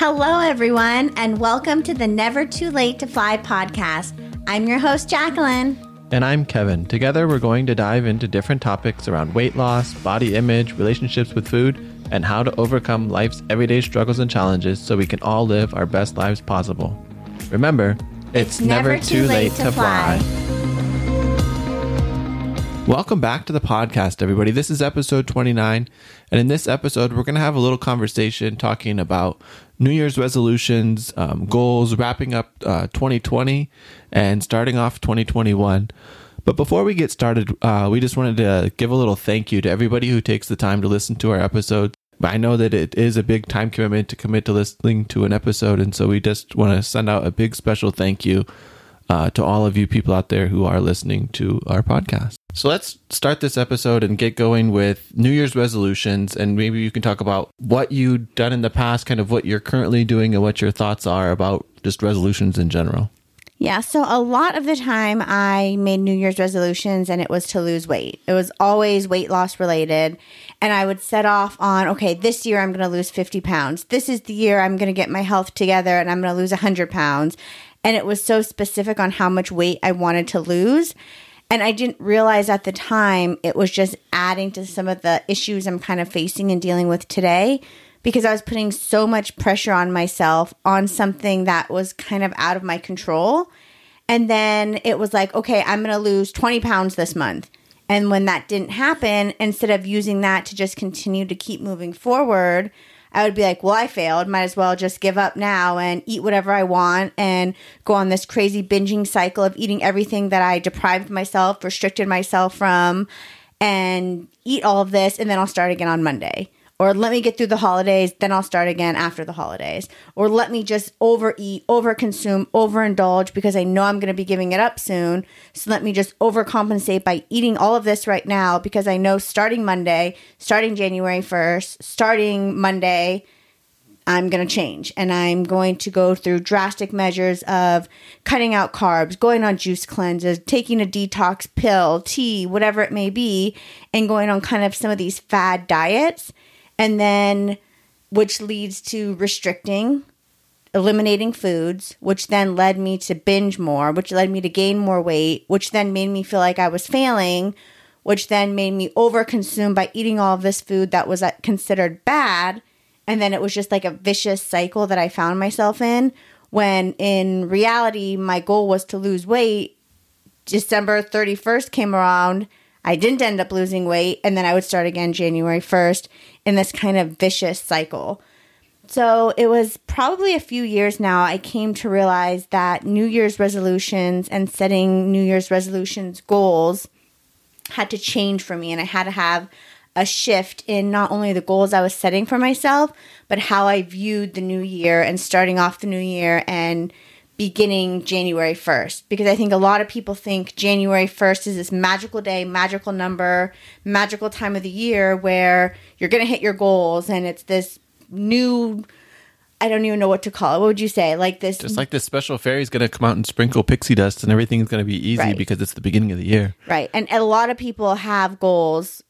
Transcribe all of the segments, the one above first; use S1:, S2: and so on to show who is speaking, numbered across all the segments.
S1: Hello, everyone, and welcome to the Never Too Late to Fly podcast. I'm your host, Jacqueline.
S2: And I'm Kevin. Together, we're going to dive into different topics around weight loss, body image, relationships with food, and how to overcome life's everyday struggles and challenges so we can all live our best lives possible. Remember, it's, it's never, never, too, late, late to, to fly. fly. Welcome back to the podcast, everybody. This is episode 29. And in this episode, we're going to have a little conversation talking about New Year's resolutions, um, goals, wrapping up uh, 2020 and starting off 2021. But before we get started, uh, we just wanted to give a little thank you to everybody who takes the time to listen to our episodes. I know that it is a big time commitment to commit to listening to an episode. And so we just want to send out a big special thank you uh, to all of you people out there who are listening to our podcast. So let's start this episode and get going with New Year's resolutions. And maybe you can talk about what you've done in the past, kind of what you're currently doing, and what your thoughts are about just resolutions in general.
S1: Yeah, so a lot of the time I made New Year's resolutions and it was to lose weight. It was always weight loss related. And I would set off on, okay, this year I'm going to lose 50 pounds. This is the year I'm going to get my health together and I'm going to lose 100 pounds and it was so specific on how much weight I wanted to lose. And I didn't realize at the time it was just adding to some of the issues I'm kind of facing and dealing with today because I was putting so much pressure on myself on something that was kind of out of my control. And then it was like, okay, I'm going to lose 20 pounds this month. And when that didn't happen, instead of using that to just continue to keep moving forward, I would be like, well, I failed. Might as well just give up now and eat whatever I want and go on this crazy binging cycle of eating everything that I deprived myself, restricted myself from, and eat all of this. And then I'll start again on Monday or let me get through the holidays, then I'll start again after the holidays, or let me just overeat, overconsume, overindulge because I know I'm going to be giving it up soon. So let me just overcompensate by eating all of this right now because I know starting Monday, starting January 1st, starting Monday, I'm going to change. And I'm going to go through drastic measures of cutting out carbs, going on juice cleanses, taking a detox pill, tea, whatever it may be, and going on kind of some of these fad diets and then which leads to restricting eliminating foods which then led me to binge more which led me to gain more weight which then made me feel like i was failing which then made me overconsume by eating all of this food that was uh, considered bad. And then it was just like a vicious cycle that i found myself in when in reality my goal was to lose weight. December 31st came around I didn't end up losing weight, and then I would start again January 1st in this kind of vicious cycle. So it was probably a few years now I came to realize that New Year's resolutions and setting New Year's resolutions goals had to change for me, and I had to have a shift in not only the goals I was setting for myself, but how I viewed the new year and starting off the new year and beginning January 1st because I think a lot of people think January 1st is this magical day, magical number, magical time of the year where you're going to hit your goals and it's this new I don't even know what to call it. What would you say? Like this
S2: Just like this special fairy is going to come out and sprinkle pixie dust and everything's going to be easy right. because it's the beginning of the year.
S1: Right. And a lot of people have goals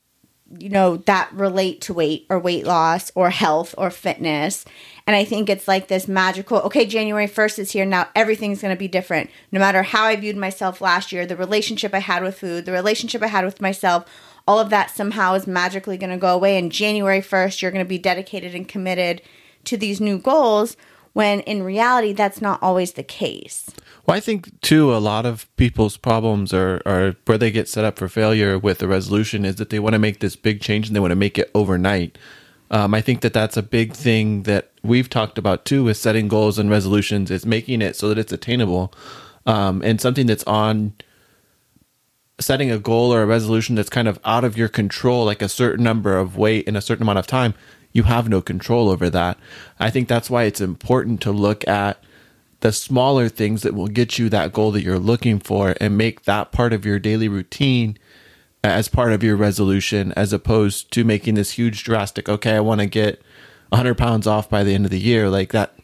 S1: you know that relate to weight or weight loss or health or fitness and I think it's like this magical, okay, January 1st is here. Now everything's going to be different. No matter how I viewed myself last year, the relationship I had with food, the relationship I had with myself, all of that somehow is magically going to go away. And January 1st, you're going to be dedicated and committed to these new goals when in reality, that's not always the case.
S2: Well, I think too, a lot of people's problems are, are where they get set up for failure with the resolution is that they want to make this big change and they want to make it overnight. Um, I think that that's a big thing that we've talked about too with setting goals and resolutions is making it so that it's attainable um, and something that's on setting a goal or a resolution that's kind of out of your control, like a certain number of weight in a certain amount of time. You have no control over that. I think that's why it's important to look at the smaller things that will get you that goal that you're looking for and make that part of your daily routine as part of your resolution as opposed to making this huge drastic okay i want to get 100 pounds off by the end of the year like that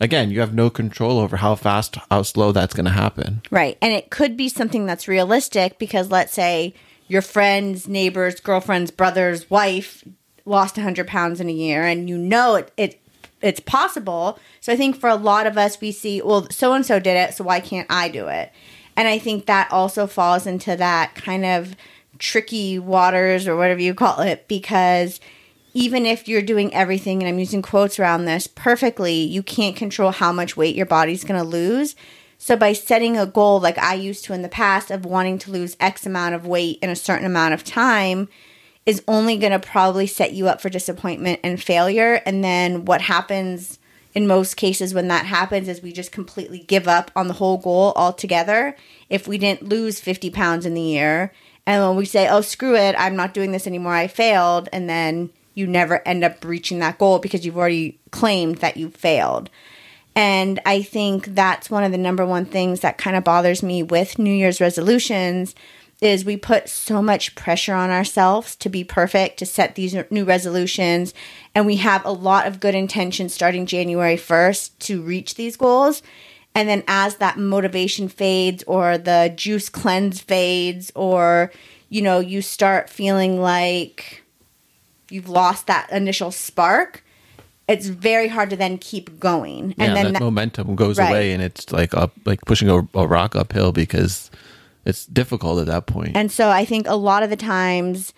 S2: again you have no control over how fast how slow that's going to happen
S1: right and it could be something that's realistic because let's say your friends neighbors girlfriends brothers wife lost 100 pounds in a year and you know it, it it's possible. So I think for a lot of us, we see, well, so and so did it, so why can't I do it? And I think that also falls into that kind of tricky waters or whatever you call it, because even if you're doing everything, and I'm using quotes around this perfectly, you can't control how much weight your body's going to lose. So by setting a goal like I used to in the past of wanting to lose X amount of weight in a certain amount of time, is only going to probably set you up for disappointment and failure. And then what happens in most cases when that happens is we just completely give up on the whole goal altogether if we didn't lose 50 pounds in the year. And when we say, oh, screw it, I'm not doing this anymore, I failed. And then you never end up reaching that goal because you've already claimed that you failed. And I think that's one of the number one things that kind of bothers me with New Year's resolutions is we put so much pressure on ourselves to be perfect, to set these new resolutions, and we have a lot of good intentions starting January 1st to reach these goals. And then as that motivation fades or the juice cleanse fades or you know, you start feeling like you've lost that initial spark, it's very hard to then keep going.
S2: And
S1: and then
S2: that,
S1: that-
S2: momentum goes
S1: Right.
S2: away, and it's like up, like pushing a, a rock uphill because it's difficult at that point.
S1: And so I think a lot of the times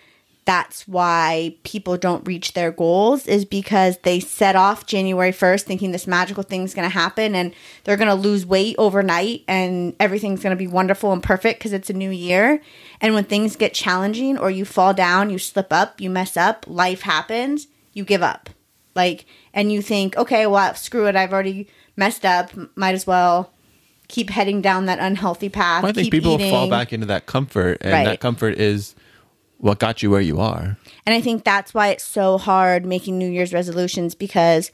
S1: that's why people don't reach their goals is because they set off January 1st thinking this magical thing's going to happen and they're going to lose weight overnight and everything's going to be wonderful and perfect because it's a new year. And when things get challenging or you fall down, you slip up, you mess up, life happens, you give up. Like, and you think, okay, well, screw it, I've already messed up, might as well keep heading down that unhealthy path.
S2: I think people
S1: eating.
S2: fall back into that comfort, and
S1: Right.
S2: that comfort is what got you where you are.
S1: And I think that's why it's so hard making New Year's resolutions because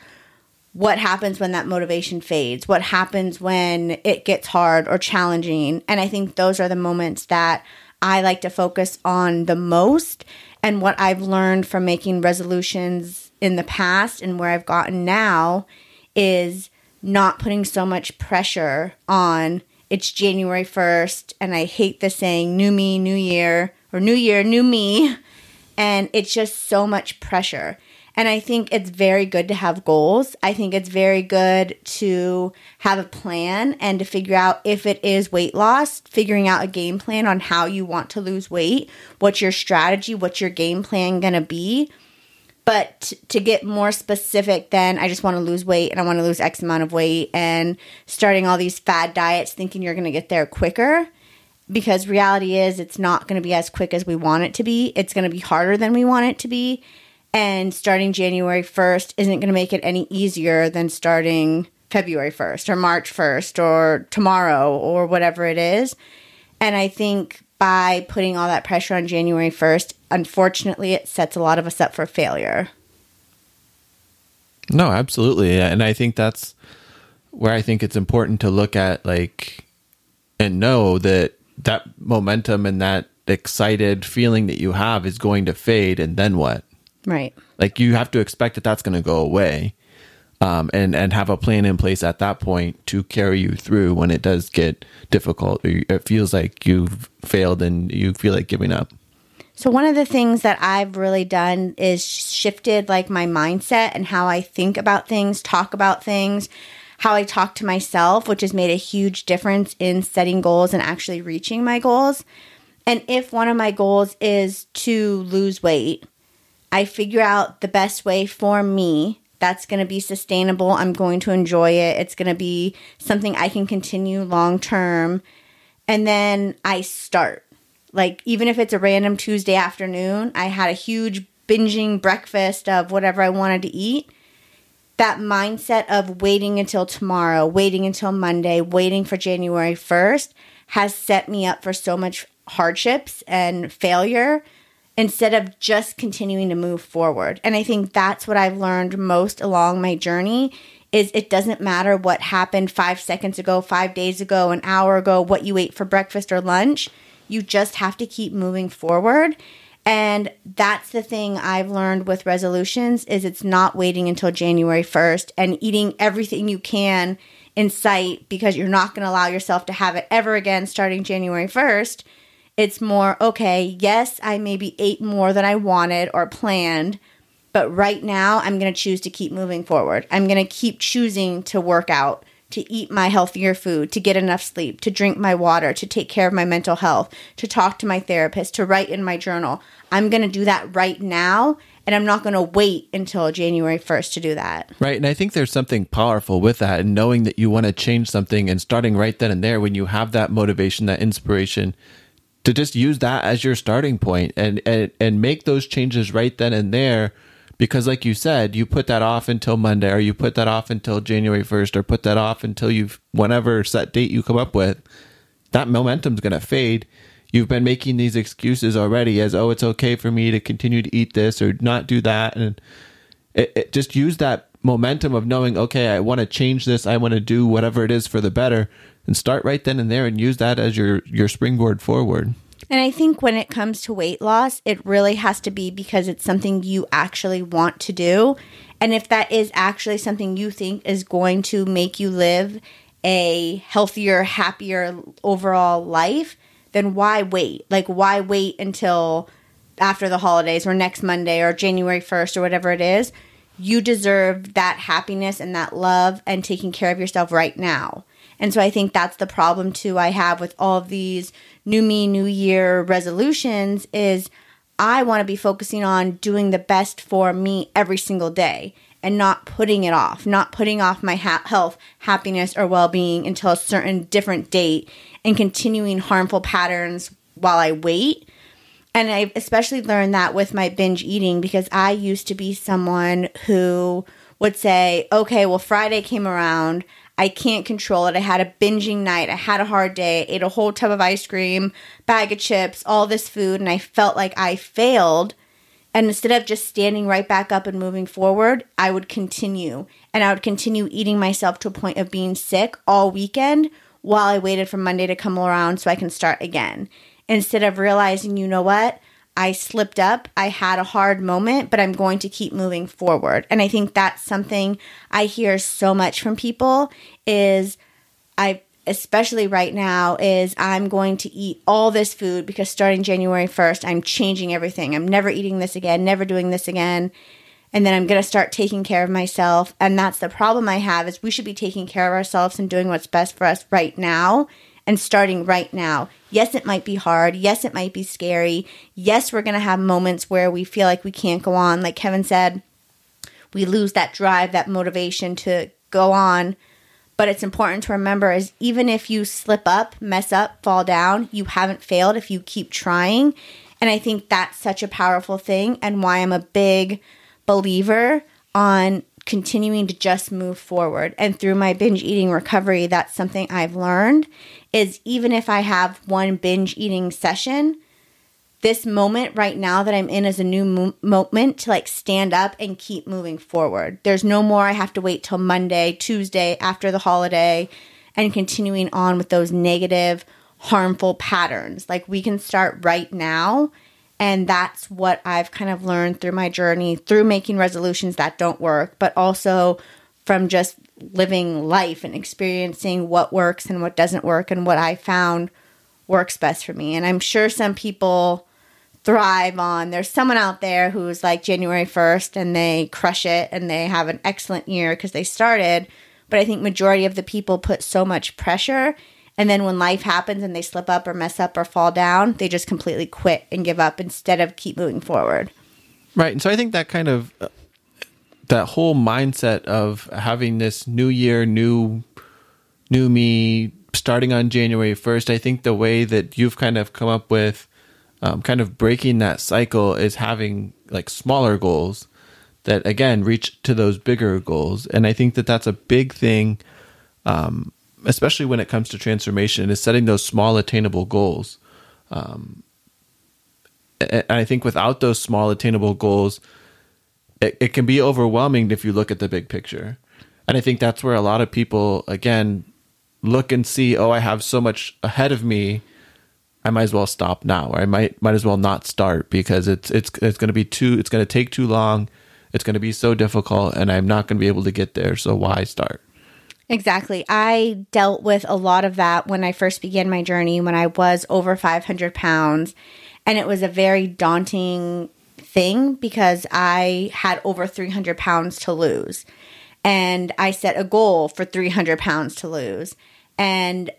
S1: what happens when that motivation fades? What happens when it gets hard or challenging? And I think those are the moments that I like to focus on the most. And what I've learned from making resolutions in the past and where I've gotten now is not putting so much pressure on it's January 1st and I hate the saying new me, new year or new year, new me. And it's just so much pressure. And I think it's very good to have goals. I think it's very good to have a plan and to figure out if it is weight loss, figuring out a game plan on how you want to lose weight, what's your strategy, what's your game plan going to be. But to get more specific then I just want to lose weight and I want to lose X amount of weight and starting all these fad diets thinking you're going to get there quicker because reality is it's not going to be as quick as we want it to be. It's going to be harder than we want it to be. And starting January 1st isn't going to make it any easier than starting February 1st or March 1st or tomorrow or whatever it is. And I think by putting all that pressure on January 1st, unfortunately, it sets a lot of us up for failure.
S2: No, absolutely. And I think that's where I think it's important to look at like and know that that momentum and that excited feeling that you have is going to fade and then what?
S1: Right.
S2: Like you have to expect that that's going to go away. Um, and and have a plan in place at that point to carry you through when it does get difficult or it feels like you've failed and you feel like giving up.
S1: So one of the things that I've really done is shifted like my mindset and how I think about things, talk about things, how I talk to myself, which has made a huge difference in setting goals and actually reaching my goals. And if one of my goals is to lose weight, I figure out the best way for me that's going to be sustainable. I'm going to enjoy it. It's going to be something I can continue long term. And then I start. Like, even if it's a random Tuesday afternoon, I had a huge binging breakfast of whatever I wanted to eat. That mindset of waiting until tomorrow, waiting until Monday, waiting for January 1st has set me up for so much hardships and failure instead of just continuing to move forward. And I think that's what I've learned most along my journey is it doesn't matter what happened 5 seconds ago, 5 days ago, an hour ago, what you ate for breakfast or lunch. You just have to keep moving forward. And that's the thing I've learned with resolutions is it's not waiting until January 1st and eating everything you can in sight because you're not going to allow yourself to have it ever again starting January 1st. It's more, okay, yes, I maybe ate more than I wanted or planned, But right now, I'm going to choose to keep moving forward. I'm going to keep choosing to work out, to eat my healthier food, to get enough sleep, to drink my water, to take care of my mental health, to talk to my therapist, to write in my journal. I'm going to do that right now. And I'm not going to wait until January 1st to do that.
S2: Right. And I think there's something powerful with that and knowing that you want to change something and starting right then and there when you have that motivation, that inspiration to just use that as your starting point and, and, and make those changes right then and there. Because, like you said, you put that off until Monday or you put that off until January 1st or put that off until you've, whenever set date you come up with, that momentum's going to fade. You've been making these excuses already as, oh, it's okay for me to continue to eat this or not do that. And it, it just use that momentum of knowing, okay, I want to change this. I want to do whatever it is for the better and start right then and there and use that as your your springboard forward.
S1: And I think when it comes to weight loss, it really has to be because it's something you actually want to do. And if that is actually something you think is going to make you live a healthier, happier overall life, then why wait? Like, why wait until after the holidays or next Monday or January 1st or whatever it is? You deserve that happiness and that love and taking care of yourself right now. And so I think that's the problem too I have with all of these new me, new year resolutions is I want to be focusing on doing the best for me every single day and not putting it off, not putting off my ha- health, happiness, or well being until a certain different date and continuing harmful patterns while I wait. And I've especially learned that with my binge eating because I used to be someone who would say, okay, well, Friday came around. I can't control it. I had a binging night. I had a hard day. ate a whole tub of ice cream, bag of chips, all this food, and I felt like I failed. And instead of just standing right back up and moving forward, I would continue. And I would continue eating myself to a point of being sick all weekend while I waited for Monday to come around so I can start again. Instead of realizing, you know what? I slipped up. I had a hard moment, but I'm going to keep moving forward. And I think that's something I hear so much from people is I especially right now is I'm going to eat all this food because starting January 1st, I'm changing everything. I'm never eating this again, never doing this again. And then I'm going to start taking care of myself. And that's the problem I have is we should be taking care of ourselves and doing what's best for us right now and starting right now. Yes, it might be hard. Yes, it might be scary. Yes, we're going to have moments where we feel like we can't go on. Like Kevin said, we lose that drive, that motivation to go on. But it's important to remember is even if you slip up, mess up, fall down, you haven't failed if you keep trying. And I think that's such a powerful thing and why I'm a big believer on continuing to just move forward. And through my binge eating recovery, that's something I've learned is even if I have one binge eating session, this moment right now that I'm in is a new mo- moment to like stand up and keep moving forward. There's no more I have to wait till Monday, Tuesday after the holiday and continuing on with those negative, harmful patterns. Like we can start right now. And that's what I've kind of learned through my journey, through making resolutions that don't work, but also from just living life and experiencing what works and what doesn't work and what I found works best for me. And I'm sure some people thrive on there's someone out there who's like January 1st and they crush it and they have an excellent year because they started, but I think majority of the people put so much pressure and then when life happens and they slip up or mess up or fall down, they just completely quit and give up instead of keep moving forward.
S2: Right. And so I think that kind of uh, that whole mindset of having this new year, new new me starting on January 1st, I think the way that you've kind of come up with um, kind of breaking that cycle is having like smaller goals that again reach to those bigger goals. And I think that that's a big thing, um, especially when it comes to transformation, is setting those small attainable goals. Um, and I think without those small attainable goals, it, it can be overwhelming if you look at the big picture. And I think that's where a lot of people, again, look and see, oh, I have so much ahead of me. I might as well stop now, or I might might as well not start because it's it's it's going to be too it's going to take too long. It's going to be so difficult, and I'm not going to be able to get there. So why start?
S1: Exactly. I dealt with a lot of that when I first began my journey when I was over 500 pounds, and it was a very daunting thing because I had over 300 pounds to lose. And I set a goal for 300 pounds to lose. And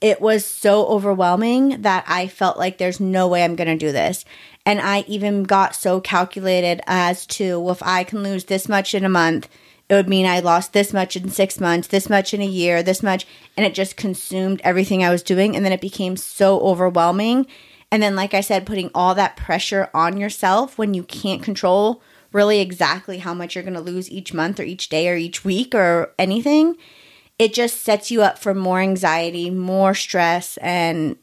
S1: it was so overwhelming that I felt like there's no way I'm going to do this. And I even got so calculated as to well, if I can lose this much in a month, it would mean I lost this much in six months, this much in a year, this much. And it just consumed everything I was doing. And then it became so overwhelming. And then, like I said, putting all that pressure on yourself when you can't control really exactly how much you're going to lose each month or each day or each week or anything, it just sets you up for more anxiety, more stress, and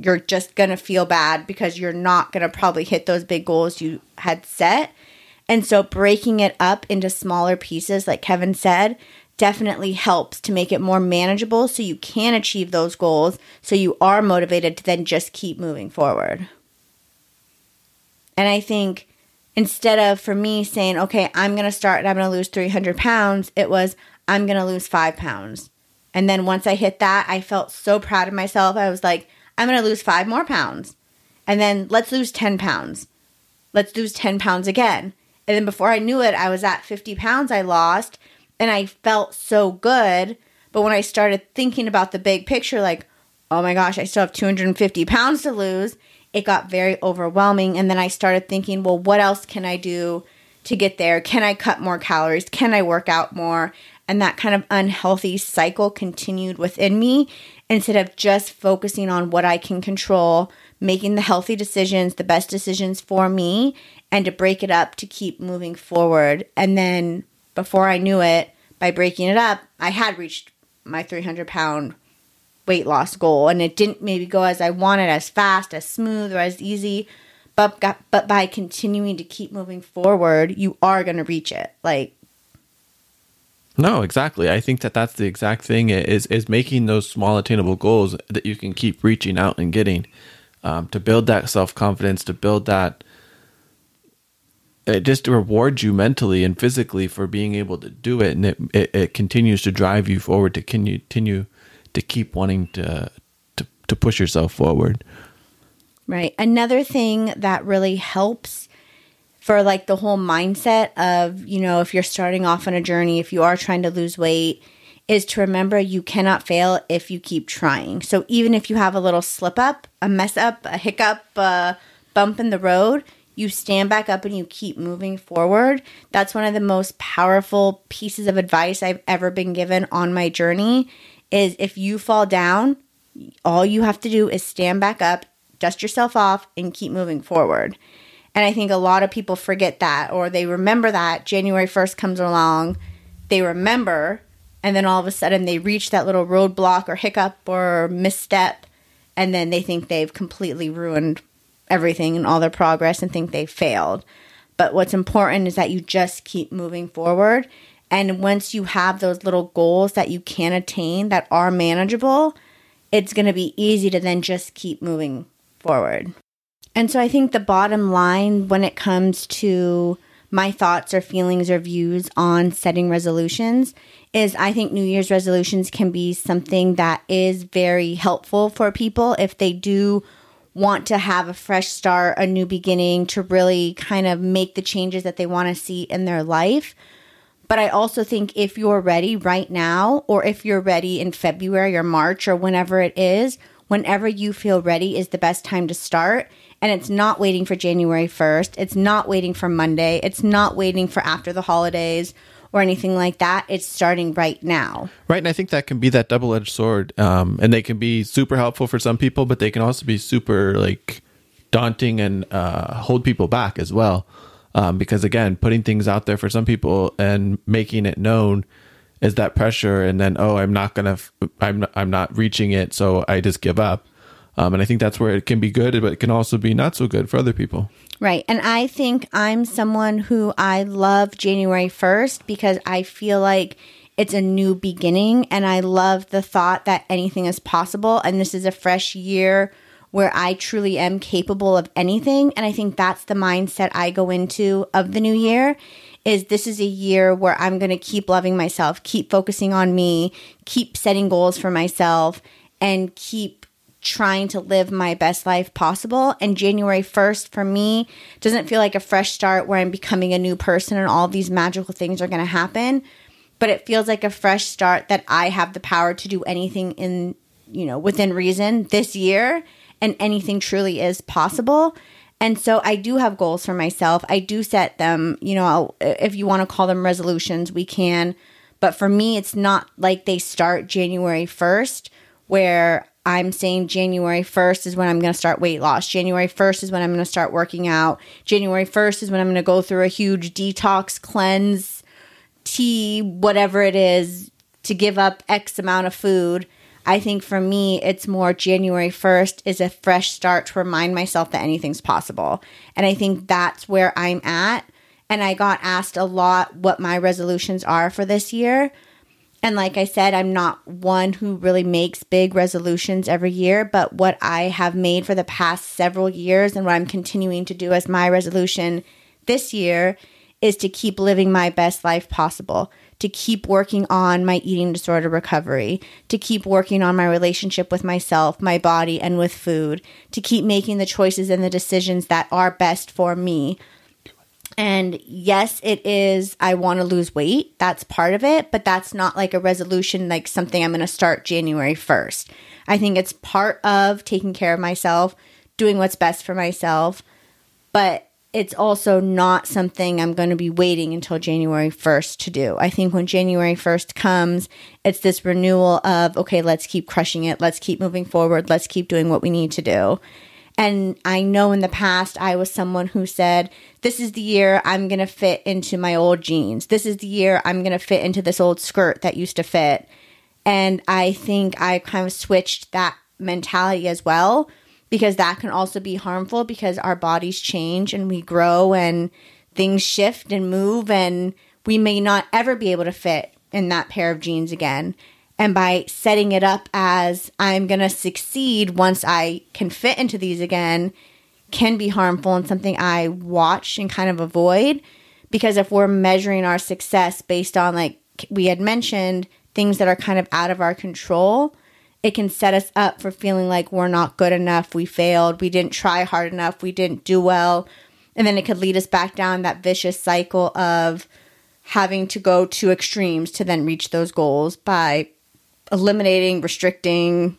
S1: you're just going to feel bad because you're not going to probably hit those big goals you had set. And so breaking it up into smaller pieces, like Kevin said, definitely helps to make it more manageable so you can achieve those goals so you are motivated to then just keep moving forward. And I think instead of for me saying, okay, I'm going to start and I'm going to lose 300 pounds, it was, I'm going to lose five pounds. And then once I hit that, I felt so proud of myself. I was like, I'm going to lose five more pounds. And then let's lose 10 pounds. Let's lose 10 pounds again. And then before I knew it, I was at 50 pounds I lost and I felt so good. But when I started thinking about the big picture, like, oh my gosh, I still have 250 pounds to lose, it got very overwhelming. And then I started thinking, well, what else can I do to get there? Can I cut more calories? Can I work out more? And that kind of unhealthy cycle continued within me instead of just focusing on what I can control, making the healthy decisions, the best decisions for me, and to break it up to keep moving forward. And then before I knew it, by breaking it up, I had reached my 300 pound weight loss goal. And it didn't maybe go as I wanted, as fast, as smooth, or as easy. But, but by continuing to keep moving forward, you are going to reach it. Like,
S2: no, exactly. I think that that's the exact thing is is making those small attainable goals that you can keep reaching out and getting um, to build that self confidence, to build that it just rewards you mentally and physically for being able to do it, and it it, it continues to drive you forward to continue to keep wanting to to to push yourself forward.
S1: Right. Another thing that really helps for like the whole mindset of, you know, if you're starting off on a journey, if you are trying to lose weight, is to remember you cannot fail if you keep trying. So even if you have a little slip up, a mess up, a hiccup, a bump in the road, you stand back up and you keep moving forward. That's one of the most powerful pieces of advice I've ever been given on my journey is if you fall down, all you have to do is stand back up, dust yourself off and keep moving forward. And I think a lot of people forget that or they remember that January 1st comes along, they remember, and then all of a sudden they reach that little roadblock or hiccup or misstep, and then they think they've completely ruined everything and all their progress and think they failed. But what's important is that you just keep moving forward. And once you have those little goals that you can attain that are manageable, it's going to be easy to then just keep moving forward. And so I think the bottom line when it comes to my thoughts or feelings or views on setting resolutions is I think New Year's resolutions can be something that is very helpful for people if they do want to have a fresh start, a new beginning, to really kind of make the changes that they want to see in their life. But I also think if you're ready right now, or if you're ready in February or March or whenever it is, whenever you feel ready is the best time to start. And it's not waiting for January 1st. It's not waiting for Monday. It's not waiting for after the holidays or anything like that. It's starting right now.
S2: Right. And I think that can be that double edged sword. Um, and they can be super helpful for some people, but they can also be super like daunting and uh, hold people back as well. Um, because again, putting things out there for some people and making it known is that pressure. And then, oh, I'm not going to, I'm, I'm not reaching it. So I just give up. Um, and I think that's where it can be good, but it can also be not so good for other people.
S1: Right. And I think I'm someone who I love January 1st because I feel like it's a new beginning and I love the thought that anything is possible and this is a fresh year where I truly am capable of anything and I think that's the mindset I go into of the new year is this is a year where I'm going to keep loving myself, keep focusing on me, keep setting goals for myself and keep trying to live my best life possible. And January 1st for me doesn't feel like a fresh start where I'm becoming a new person and all these magical things are going to happen, but it feels like a fresh start that I have the power to do anything in, you know, within reason this year and anything truly is possible. And so I do have goals for myself. I do set them, you know, if you want to call them resolutions, we can. But for me, it's not like they start January 1st, where I'm saying January 1st is when I'm going to start weight loss. January 1st is when I'm going to start working out. January 1st is when I'm going to go through a huge detox, cleanse, tea, whatever it is, to give up X amount of food. I think for me, it's more January 1st is a fresh start to remind myself that anything's possible. And I think that's where I'm at. And I got asked a lot what my resolutions are for this year. And like I said, I'm not one who really makes big resolutions every year, but what I have made for the past several years and what I'm continuing to do as my resolution this year is to keep living my best life possible, to keep working on my eating disorder recovery, to keep working on my relationship with myself, my body, and with food, to keep making the choices and the decisions that are best for me and yes, it is, I want to lose weight. That's part of it, but that's not like a resolution, like something I'm going to start January 1st. I think it's part of taking care of myself, doing what's best for myself, but it's also not something I'm going to be waiting until January 1st to do. I think when January 1st comes, it's this renewal of, okay, let's keep crushing it. Let's keep moving forward. Let's keep doing what we need to do. And I know in the past I was someone who said, This is the year I'm going to fit into my old jeans. This is the year I'm going to fit into this old skirt that used to fit. And I think I kind of switched that mentality as well because that can also be harmful because our bodies change and we grow and things shift and move and we may not ever be able to fit in that pair of jeans again. And by setting it up as I'm going to succeed once I can fit into these again can be harmful and something I watch and kind of avoid. Because if we're measuring our success based on, like we had mentioned, things that are kind of out of our control, it can set us up for feeling like we're not good enough, we failed, we didn't try hard enough, we didn't do well. And then it could lead us back down that vicious cycle of having to go to extremes to then reach those goals by eliminating, restricting,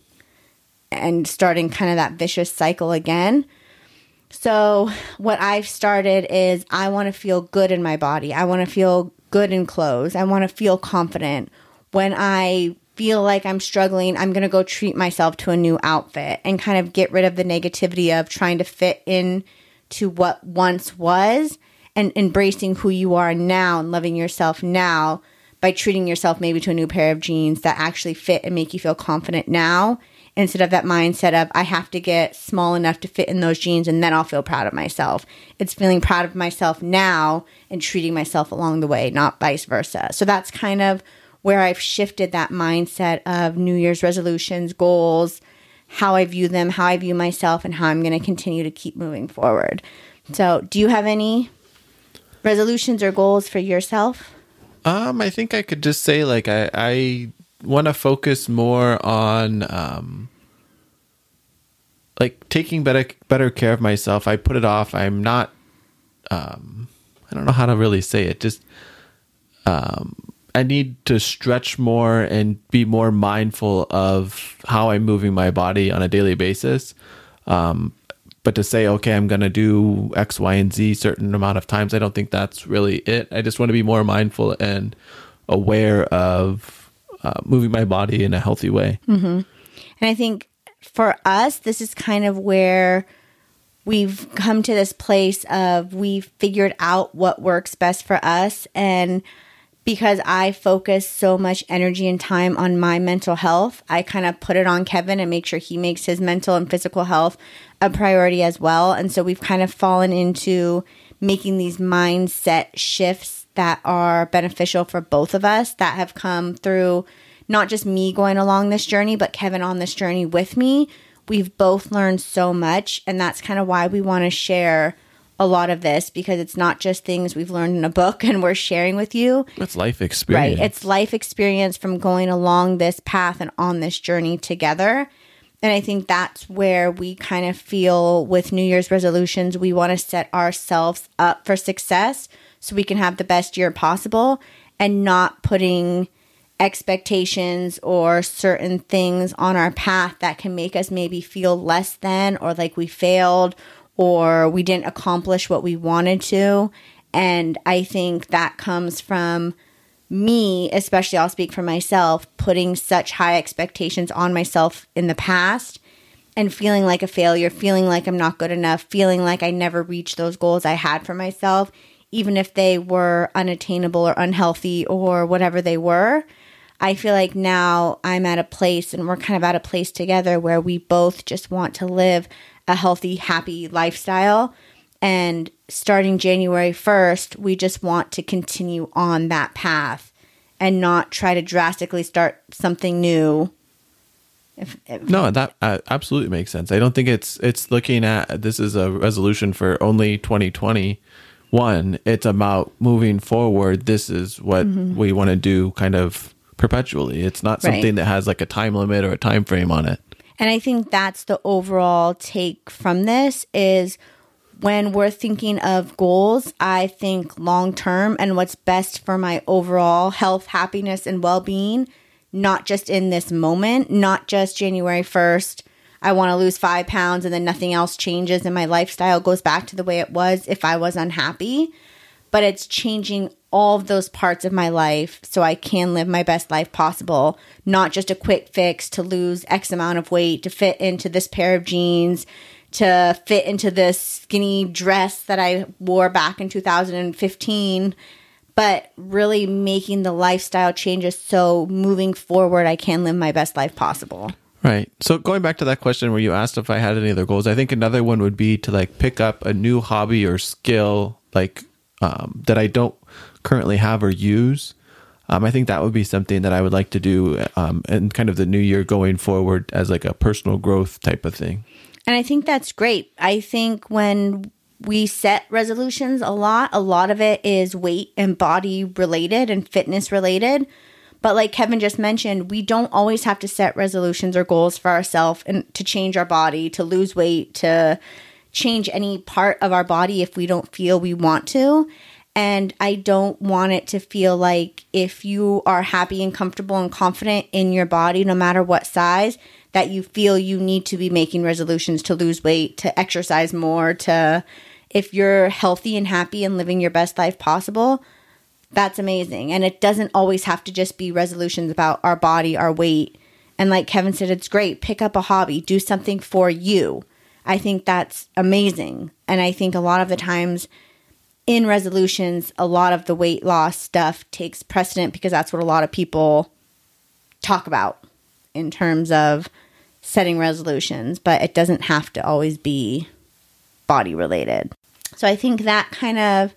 S1: and starting kind of that vicious cycle again. So, what I've started is I want to feel good in my body. I want to feel good in clothes. I want to feel confident. When I feel like I'm struggling, I'm going to go treat myself to a new outfit and kind of get rid of the negativity of trying to fit in to what once was and embracing who you are now and loving yourself now by treating yourself maybe to a new pair of jeans that actually fit and make you feel confident now instead of that mindset of I have to get small enough to fit in those jeans and then I'll feel proud of myself. It's feeling proud of myself now and treating myself along the way, not vice versa. So that's kind of where I've shifted that mindset of New Year's resolutions, goals, how I view them, how I view myself, and how I'm going to continue to keep moving forward. So, do you have any resolutions or goals for yourself?
S2: Um, I think I could just say like I I want to focus more on um like taking better better care of myself. I put it off. I'm not um I don't know how to really say it. Just um I need to stretch more and be more mindful of how I'm moving my body on a daily basis. Um but to say okay i'm going to do x y and z certain amount of times i don't think that's really it i just want to be more mindful and aware of uh, moving my body in a healthy way
S1: mm-hmm. and i think for us this is kind of where we've come to this place of we've figured out what works best for us and because I focus so much energy and time on my mental health, I kind of put it on Kevin and make sure he makes his mental and physical health a priority as well. And so we've kind of fallen into making these mindset shifts that are beneficial for both of us that have come through not just me going along this journey, but Kevin on this journey with me. We've both learned so much, and that's kind of why we want to share a lot of this because it's not just things we've learned in a book and we're sharing with you.
S2: It's life experience.
S1: Right. It's life experience from going along this path and on this journey together. And I think that's where we kind of feel with New Year's resolutions, we want to set ourselves up for success so we can have the best year possible and not putting expectations or certain things on our path that can make us maybe feel less than or like we failed or we didn't accomplish what we wanted to. And I think that comes from me, especially I'll speak for myself, putting such high expectations on myself in the past and feeling like a failure, feeling like I'm not good enough, feeling like I never reached those goals I had for myself, even if they were unattainable or unhealthy or whatever they were. I feel like now I'm at a place and we're kind of at a place together where we both just want to live a healthy, happy lifestyle. And starting January 1st, we just want to continue on that path and not try to drastically start something new.
S2: If, if no, that uh, absolutely makes sense. I don't think it's it's looking at this is a resolution for only 2021. It's about moving forward. This is what mm-hmm. we want to do kind of perpetually. It's not something right. that has like a time limit or a time frame on it.
S1: And I think that's the overall take from this is when we're thinking of goals, I think long term and what's best for my overall health, happiness, and well being, not just in this moment, not just January 1st. I want to lose five pounds and then nothing else changes and my lifestyle goes back to the way it was if I was unhappy. But it's changing all of those parts of my life so I can live my best life possible, not just a quick fix to lose X amount of weight, to fit into this pair of jeans, to fit into this skinny dress that I wore back in 2015, but really making the lifestyle changes so moving forward I can live my best life possible.
S2: Right. So going back to that question where you asked if I had any other goals, I think another one would be to like pick up a new hobby or skill like um, that I don't currently have or use. Um, I think that would be something that I would like to do um, and kind of the new year going forward as like a personal growth type of thing.
S1: And I think that's great. I think when we set resolutions a lot, a lot of it is weight and body related and fitness related. But like Kevin just mentioned, we don't always have to set resolutions or goals for ourselves and to change our body, to lose weight, to change any part of our body if we don't feel we want to. And I don't want it to feel like if you are happy and comfortable and confident in your body, no matter what size, that you feel you need to be making resolutions to lose weight, to exercise more, to if you're healthy and happy and living your best life possible, that's amazing. And it doesn't always have to just be resolutions about our body, our weight. And like Kevin said, it's great. Pick up a hobby, do something for you. I think that's amazing. And I think a lot of the times, in resolutions, a lot of the weight loss stuff takes precedent because that's what a lot of people talk about in terms of setting resolutions, but it doesn't have to always be body related. So I think that kind of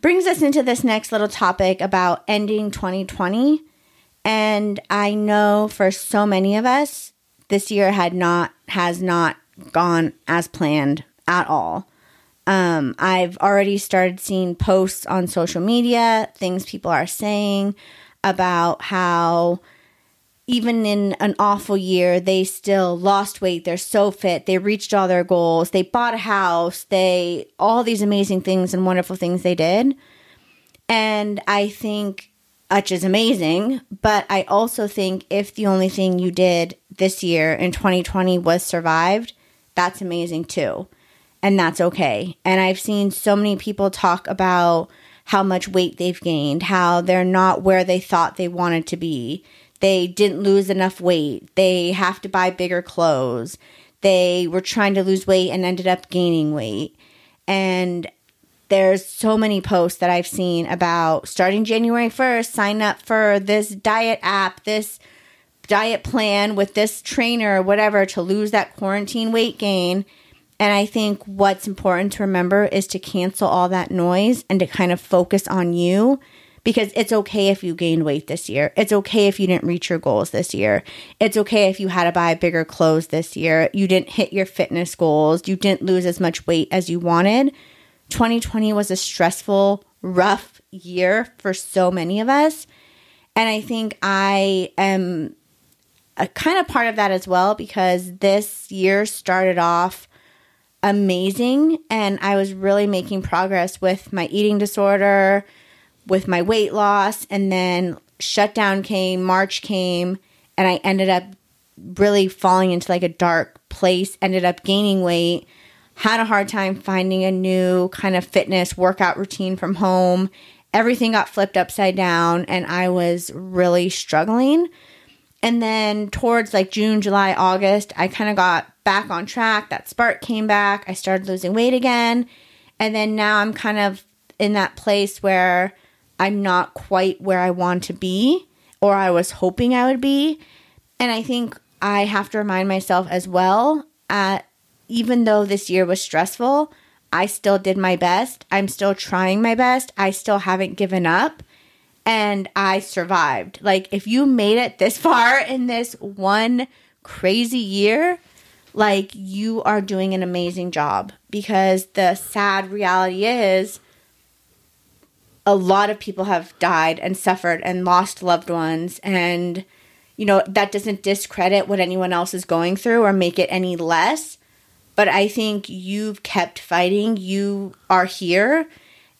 S1: brings us into this next little topic about ending 2020. And I know for so many of us, this year had not has not gone as planned at all. Um, I've already started seeing posts on social media, things people are saying about how even in an awful year, they still lost weight. They're so fit. They reached all their goals. They bought a house. They, all these amazing things and wonderful things they did. And I think, which is amazing, but I also think if the only thing you did this year in 2020 was survived, that's amazing too and that's okay. And I've seen so many people talk about how much weight they've gained, how they're not where they thought they wanted to be. They didn't lose enough weight. They have to buy bigger clothes. They were trying to lose weight and ended up gaining weight. And there's so many posts that I've seen about starting January 1st, sign up for this diet app, this diet plan with this trainer or whatever to lose that quarantine weight gain and I think what's important to remember is to cancel all that noise and to kind of focus on you because it's okay if you gained weight this year. It's okay if you didn't reach your goals this year. It's okay if you had to buy bigger clothes this year. You didn't hit your fitness goals. You didn't lose as much weight as you wanted. 2020 was a stressful, rough year for so many of us. And I think I am a kind of part of that as well because this year started off amazing and I was really making progress with my eating disorder, with my weight loss, and then shutdown came, March came, and I ended up really falling into like a dark place, ended up gaining weight, had a hard time finding a new kind of fitness workout routine from home. Everything got flipped upside down and I was really struggling. And then towards like June, July, August, I kind of got back on track. That spark came back. I started losing weight again. And then now I'm kind of in that place where I'm not quite where I want to be or I was hoping I would be. And I think I have to remind myself as well, uh, even though this year was stressful, I still did my best. I'm still trying my best. I still haven't given up. And I survived. Like, if you made it this far in this one crazy year, like, you are doing an amazing job because the sad reality is a lot of people have died and suffered and lost loved ones and you know, that doesn't discredit what anyone else is going through or make it any less. But I think you've kept fighting. You are here.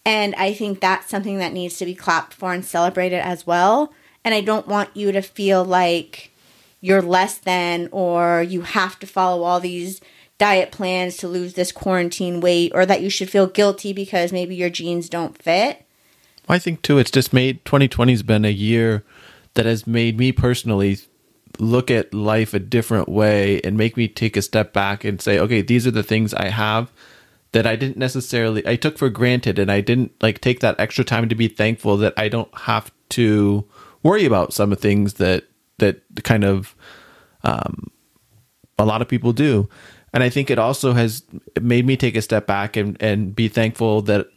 S1: And I think that's something that needs to be clapped for and celebrated as well. And I don't want you to feel like you're less than or you have to follow all these diet plans to lose this quarantine weight or that you should feel guilty because maybe your jeans don't fit.
S2: I think too, it's just made 2020's been a year that has made me personally look at life a different way and make me take a step back and say, okay, these are the things I have that I didn't necessarily I took for granted and I didn't like take that extra time to be thankful that I don't have to worry about some of things that that kind of um a lot of people do. And I think it also has made me take a step back and and be thankful that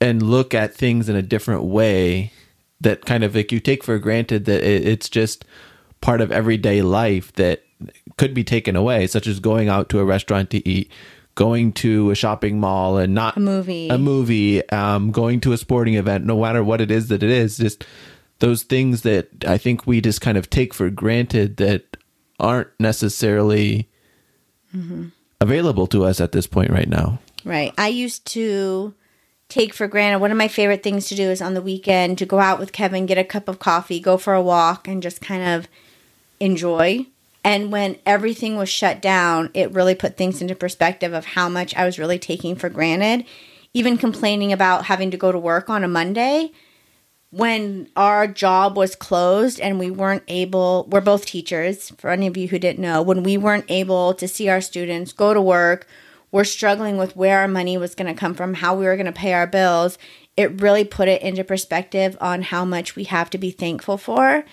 S2: and look at things in a different way that kind of like you take for granted that it's just part of everyday life that could be taken away, such as going out to a restaurant to eat, going to a shopping mall and not
S1: a movie,
S2: a movie, um, going to a sporting event, no matter what it is that it is, just those things that I think we just kind of take for granted that aren't necessarily mm-hmm. available to us at this point right now.
S1: Right. I used to take for granted. One of my favorite things to do is on the weekend to go out with Kevin, get a cup of coffee, go for a walk, and just kind of enjoy. And when everything was shut down, it really put things into perspective of how much I was really taking for granted. Even complaining about having to go to work on a Monday when our job was closed and we weren't able, we're both teachers, for any of you who didn't know, when we weren't able to see our students, go to work, we're struggling with where our money was going to come from, how we were going to pay our bills, it really put it into perspective on how much we have to be thankful for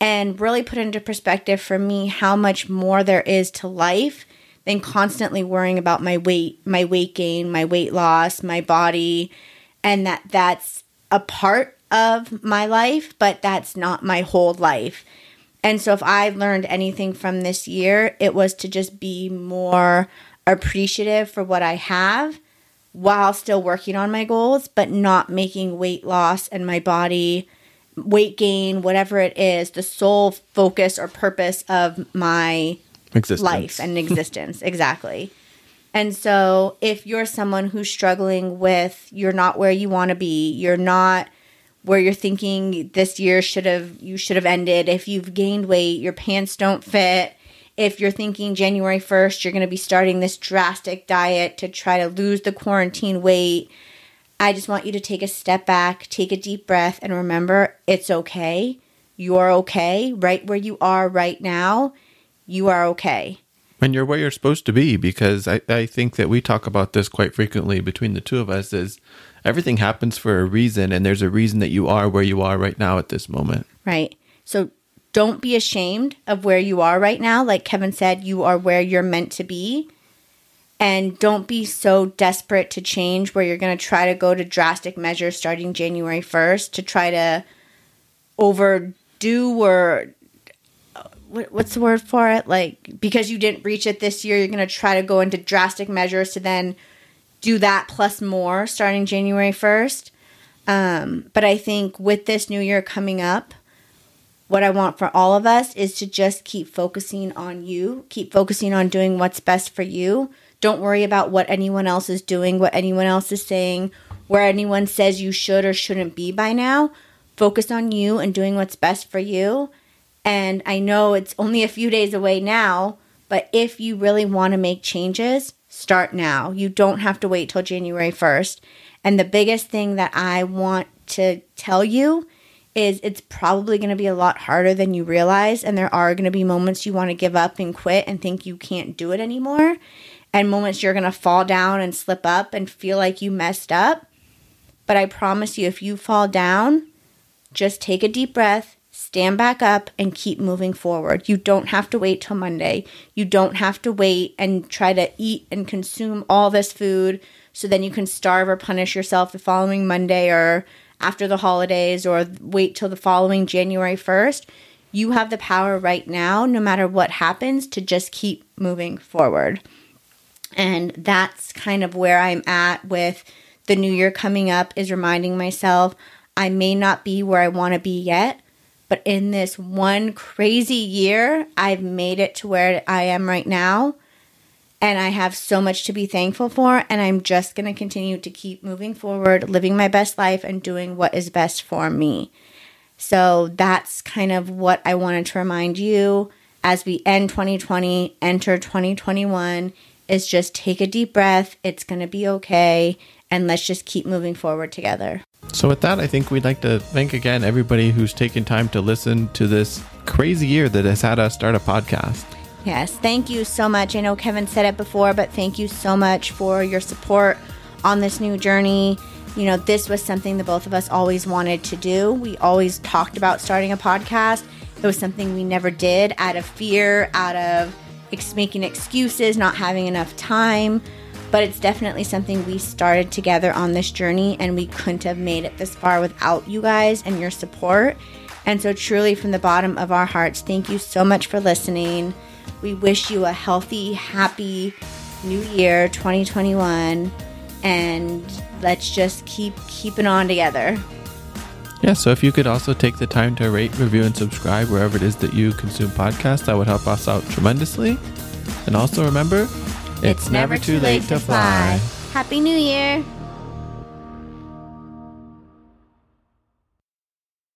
S1: and really put into perspective for me how much more there is to life than constantly worrying about my weight, my weight gain, my weight loss, my body, and that that's a part of my life, but that's not my whole life. And so if I learned anything from this year, it was to just be more appreciative for what I have while still working on my goals, but not making weight loss and my body weight gain, whatever it is, the sole focus or purpose of my existence. life and existence. exactly. And so, if you're someone who's struggling with you're not where you want to be, you're not where you're thinking this year should have you should have ended, if you've gained weight, your pants don't fit, if you're thinking January 1st, you're going to be starting this drastic diet to try to lose the quarantine weight. I just want you to take a step back, take a deep breath, and remember it's okay. You're okay right where you are right now. You are okay.
S2: And you're where you're supposed to be because I, I think that we talk about this quite frequently between the two of us is everything happens for a reason and there's a reason that you are where you are right now at this moment.
S1: Right. So don't be ashamed of where you are right now. Like Kevin said, you are where you're meant to be. And don't be so desperate to change where you're going to try to go to drastic measures starting January 1st to try to overdo or what's the word for it? Like, because you didn't reach it this year, you're going to try to go into drastic measures to then do that plus more starting January 1st. Um, but I think with this new year coming up, what I want for all of us is to just keep focusing on you, keep focusing on doing what's best for you. Don't worry about what anyone else is doing, what anyone else is saying, where anyone says you should or shouldn't be by now. Focus on you and doing what's best for you. And I know it's only a few days away now, but if you really want to make changes, start now. You don't have to wait till January 1st. And the biggest thing that I want to tell you is it's probably going to be a lot harder than you realize. And there are going to be moments you want to give up and quit and think you can't do it anymore. And moments you're going to fall down and slip up and feel like you messed up. But I promise you, if you fall down, just take a deep breath, stand back up, and keep moving forward. You don't have to wait till Monday. You don't have to wait and try to eat and consume all this food so then you can starve or punish yourself the following Monday or after the holidays or wait till the following January 1st. You have the power right now, no matter what happens, to just keep moving forward. And that's kind of where I'm at with the new year coming up, is reminding myself I may not be where I want to be yet, but in this one crazy year, I've made it to where I am right now and I have so much to be thankful for. And I'm just going to continue to keep moving forward, living my best life, and doing what is best for me. So that's kind of what I wanted to remind you as we end 2020, enter 2021 is just take a deep breath. It's going to be okay. And let's just keep moving forward together.
S2: So, with that, I think we'd like to thank again everybody who's taken time to listen to this crazy year that has had us start a podcast.
S1: Yes, thank you so much. I know Kevin said it before, but thank you so much for your support on this new journey. You know, this was something that both of us always wanted to do. We always talked about starting a podcast. It was something we never did out of fear, out of ex- making excuses, not having enough time. But it's definitely something we started together on this journey, and we couldn't have made it this far without you guys and your support. And so, truly, from the bottom of our hearts, thank you so much for listening. We wish you a healthy, happy new year 2021 and let's just keep keeping on together.
S2: Yeah, so if you could also take the time to rate, review, and subscribe wherever it is that you consume podcasts, that would help us out tremendously. And also remember,
S1: it's, it's never, never, too late, late to fly. fly. Happy New Year!